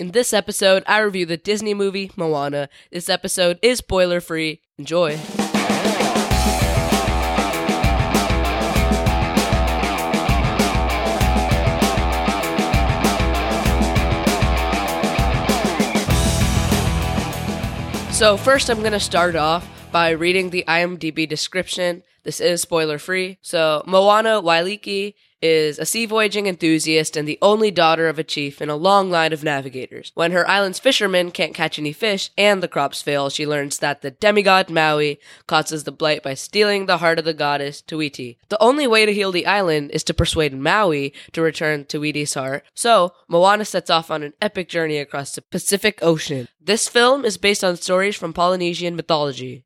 In this episode, I review the Disney movie Moana. This episode is spoiler free. Enjoy. So, first, I'm going to start off by reading the IMDb description. This is spoiler free. So, Moana Waialiki is a sea voyaging enthusiast and the only daughter of a chief in a long line of navigators. When her island's fishermen can't catch any fish and the crops fail, she learns that the demigod Maui causes the blight by stealing the heart of the goddess Te Fiti. The only way to heal the island is to persuade Maui to return Te Fiti's heart. So, Moana sets off on an epic journey across the Pacific Ocean. This film is based on stories from Polynesian mythology.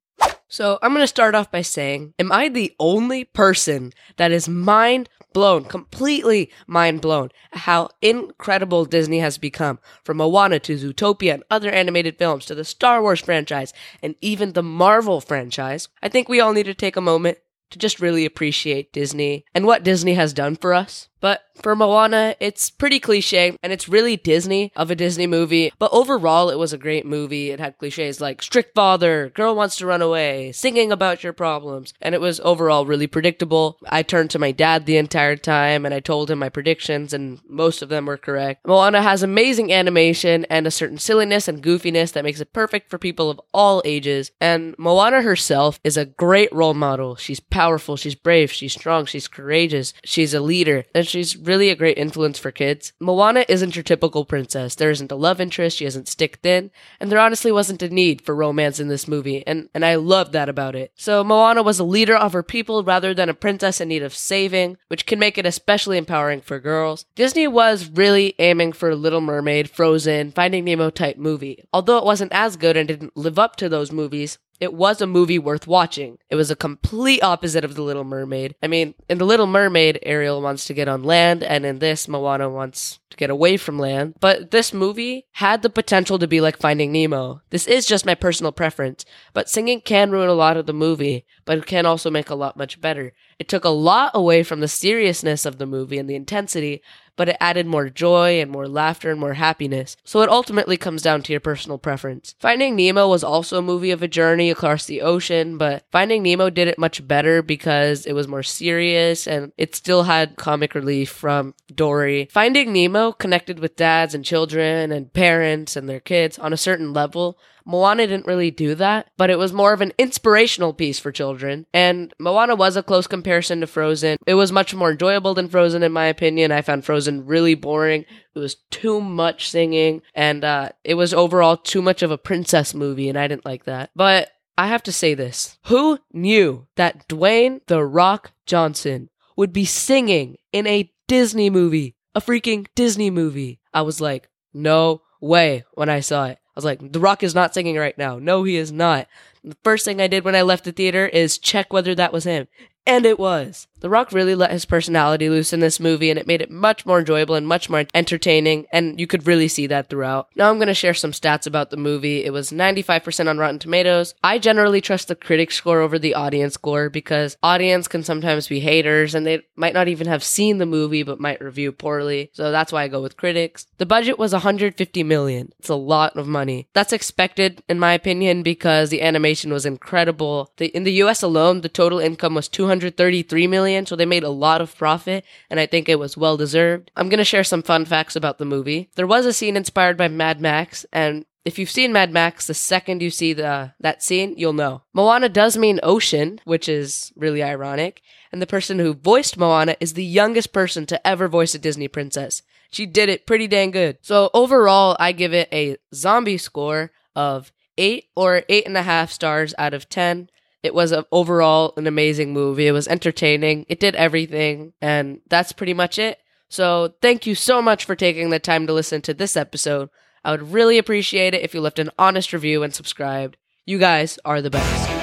So I'm going to start off by saying, am I the only person that is mind blown, completely mind blown, how incredible Disney has become? From Moana to Zootopia and other animated films to the Star Wars franchise and even the Marvel franchise. I think we all need to take a moment to just really appreciate Disney and what Disney has done for us. But for Moana, it's pretty cliche and it's really Disney of a Disney movie. But overall, it was a great movie. It had cliches like strict father, girl wants to run away, singing about your problems. And it was overall really predictable. I turned to my dad the entire time and I told him my predictions and most of them were correct. Moana has amazing animation and a certain silliness and goofiness that makes it perfect for people of all ages. And Moana herself is a great role model. She's powerful, she's brave, she's strong, she's courageous, she's a leader. And she's really a great influence for kids. Moana isn't your typical princess. There isn't a love interest, she isn't stick thin, and there honestly wasn't a need for romance in this movie, and, and I love that about it. So Moana was a leader of her people rather than a princess in need of saving, which can make it especially empowering for girls. Disney was really aiming for Little Mermaid, Frozen, Finding Nemo type movie. Although it wasn't as good and didn't live up to those movies, it was a movie worth watching. It was a complete opposite of The Little Mermaid. I mean, in The Little Mermaid, Ariel wants to get on land, and in this, Moana wants to get away from land. But this movie had the potential to be like Finding Nemo. This is just my personal preference, but singing can ruin a lot of the movie, but it can also make a lot much better. It took a lot away from the seriousness of the movie and the intensity, but it added more joy and more laughter and more happiness. So it ultimately comes down to your personal preference. Finding Nemo was also a movie of a journey across the ocean, but Finding Nemo did it much better because it was more serious and it still had comic relief from Dory. Finding Nemo connected with dads and children and parents and their kids on a certain level Moana didn't really do that, but it was more of an inspirational piece for children. And Moana was a close comparison to Frozen. It was much more enjoyable than Frozen, in my opinion. I found Frozen really boring. It was too much singing, and uh, it was overall too much of a princess movie, and I didn't like that. But I have to say this who knew that Dwayne The Rock Johnson would be singing in a Disney movie? A freaking Disney movie. I was like, no way when I saw it. I was like, The Rock is not singing right now. No, he is not. The first thing I did when I left the theater is check whether that was him. And it was. The Rock really let his personality loose in this movie, and it made it much more enjoyable and much more entertaining, and you could really see that throughout. Now I'm going to share some stats about the movie. It was 95% on Rotten Tomatoes. I generally trust the critic score over the audience score because audience can sometimes be haters, and they might not even have seen the movie but might review poorly. So that's why I go with critics. The budget was 150 million. It's a lot of money. That's expected, in my opinion, because the animation was incredible. The, in the US alone, the total income was 233 million so they made a lot of profit, and I think it was well deserved. I'm gonna share some fun facts about the movie. There was a scene inspired by Mad Max, and if you've seen Mad Max, the second you see the that scene, you'll know. Moana does mean ocean, which is really ironic, and the person who voiced Moana is the youngest person to ever voice a Disney princess. She did it pretty dang good. So overall, I give it a zombie score of eight or eight and a half stars out of ten. It was a, overall an amazing movie. It was entertaining. It did everything. And that's pretty much it. So thank you so much for taking the time to listen to this episode. I would really appreciate it if you left an honest review and subscribed. You guys are the best.